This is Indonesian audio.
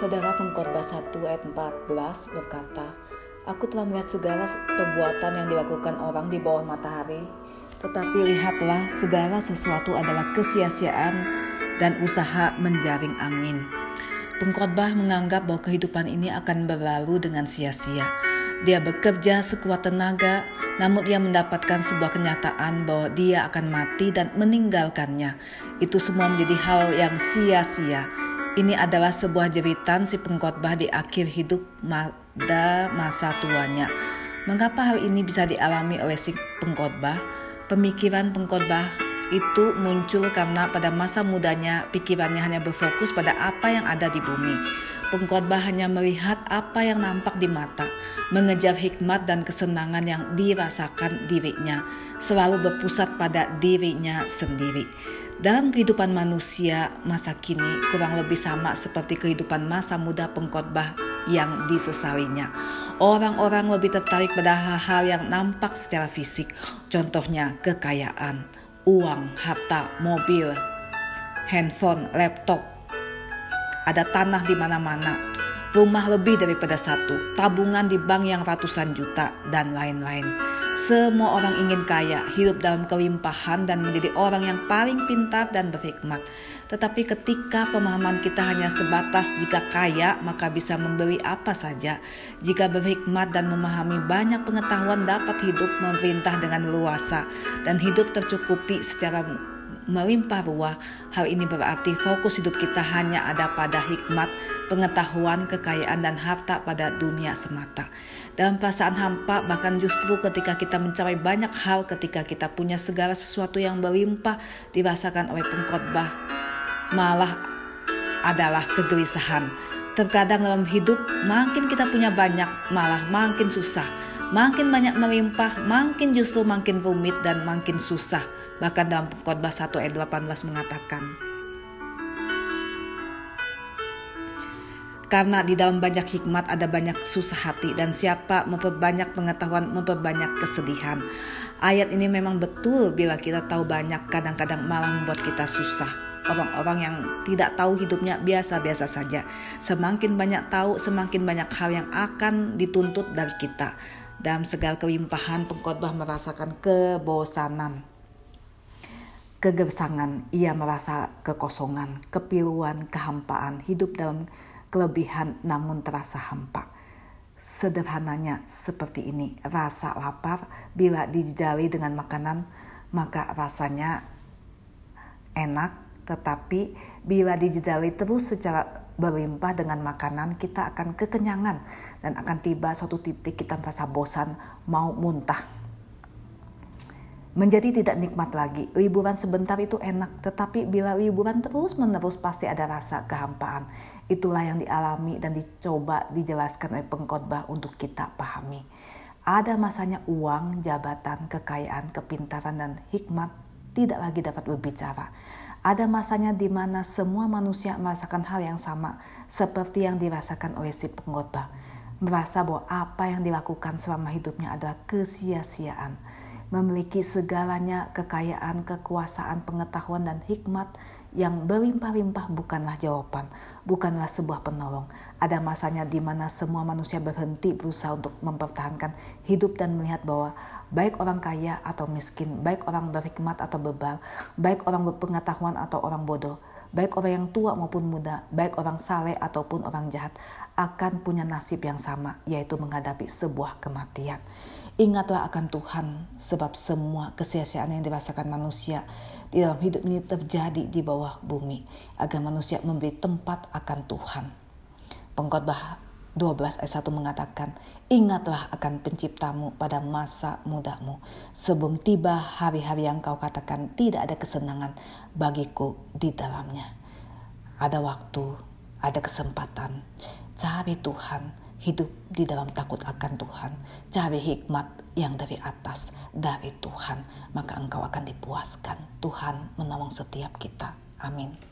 Saudara pengkhotbah 1 ayat 14 berkata, Aku telah melihat segala perbuatan yang dilakukan orang di bawah matahari, tetapi lihatlah segala sesuatu adalah kesia-siaan dan usaha menjaring angin. Pengkhotbah menganggap bahwa kehidupan ini akan berlalu dengan sia-sia. Dia bekerja sekuat tenaga, namun ia mendapatkan sebuah kenyataan bahwa dia akan mati dan meninggalkannya. Itu semua menjadi hal yang sia-sia ini adalah sebuah jeritan si pengkhotbah di akhir hidup pada masa tuanya. Mengapa hal ini bisa dialami oleh si pengkhotbah? Pemikiran pengkhotbah itu muncul karena pada masa mudanya pikirannya hanya berfokus pada apa yang ada di bumi. Pengkhotbah hanya melihat apa yang nampak di mata, mengejar hikmat dan kesenangan yang dirasakan dirinya, selalu berpusat pada dirinya sendiri. Dalam kehidupan manusia masa kini kurang lebih sama seperti kehidupan masa muda pengkhotbah yang disesalinya. Orang-orang lebih tertarik pada hal-hal yang nampak secara fisik, contohnya kekayaan, uang, harta, mobil, handphone, laptop. Ada tanah di mana-mana, rumah lebih daripada satu, tabungan di bank yang ratusan juta, dan lain-lain. Semua orang ingin kaya, hidup dalam kelimpahan dan menjadi orang yang paling pintar dan berhikmat. Tetapi ketika pemahaman kita hanya sebatas jika kaya maka bisa membeli apa saja, jika berhikmat dan memahami banyak pengetahuan dapat hidup memerintah dengan luasa dan hidup tercukupi secara melimpah ruah, hal ini berarti fokus hidup kita hanya ada pada hikmat, pengetahuan, kekayaan, dan harta pada dunia semata. Dalam perasaan hampa, bahkan justru ketika kita mencari banyak hal, ketika kita punya segala sesuatu yang berlimpah dirasakan oleh pengkhotbah, malah adalah kegelisahan. Terkadang dalam hidup makin kita punya banyak, malah makin susah makin banyak melimpah, makin justru makin rumit dan makin susah. Bahkan dalam khotbah 1 ayat 18 mengatakan, Karena di dalam banyak hikmat ada banyak susah hati dan siapa memperbanyak pengetahuan memperbanyak kesedihan. Ayat ini memang betul bila kita tahu banyak kadang-kadang malah membuat kita susah orang-orang yang tidak tahu hidupnya biasa-biasa saja. Semakin banyak tahu, semakin banyak hal yang akan dituntut dari kita. Dalam segala kelimpahan pengkhotbah merasakan kebosanan. Kegersangan, ia merasa kekosongan, kepiluan, kehampaan, hidup dalam kelebihan namun terasa hampa. Sederhananya seperti ini, rasa lapar bila dijali dengan makanan maka rasanya enak tetapi bila dijali terus secara berlimpah dengan makanan, kita akan kekenyangan dan akan tiba suatu titik kita merasa bosan, mau muntah. Menjadi tidak nikmat lagi. Liburan sebentar itu enak, tetapi bila liburan terus-menerus pasti ada rasa kehampaan. Itulah yang dialami dan dicoba dijelaskan oleh pengkhotbah untuk kita pahami. Ada masanya uang, jabatan, kekayaan, kepintaran, dan hikmat tidak lagi dapat berbicara ada masanya di mana semua manusia merasakan hal yang sama seperti yang dirasakan oleh si pengkhotbah. Merasa bahwa apa yang dilakukan selama hidupnya adalah kesia-siaan. Memiliki segalanya kekayaan, kekuasaan, pengetahuan, dan hikmat yang berlimpah-limpah bukanlah jawaban, bukanlah sebuah penolong. Ada masanya di mana semua manusia berhenti berusaha untuk mempertahankan hidup dan melihat bahwa baik orang kaya atau miskin, baik orang berhikmat atau bebal, baik orang berpengetahuan atau orang bodoh, baik orang yang tua maupun muda, baik orang saleh ataupun orang jahat, akan punya nasib yang sama, yaitu menghadapi sebuah kematian. Ingatlah akan Tuhan, sebab semua kesia-siaan yang dirasakan manusia di dalam hidup ini terjadi di bawah bumi, agar manusia memberi tempat akan Tuhan. Pengkhotbah 12 ayat 1 mengatakan, Ingatlah akan penciptamu pada masa mudamu, sebelum tiba hari-hari yang kau katakan tidak ada kesenangan bagiku di dalamnya. Ada waktu, ada kesempatan, cari Tuhan, hidup di dalam takut akan Tuhan, cari hikmat yang dari atas, dari Tuhan, maka engkau akan dipuaskan. Tuhan menolong setiap kita. Amin.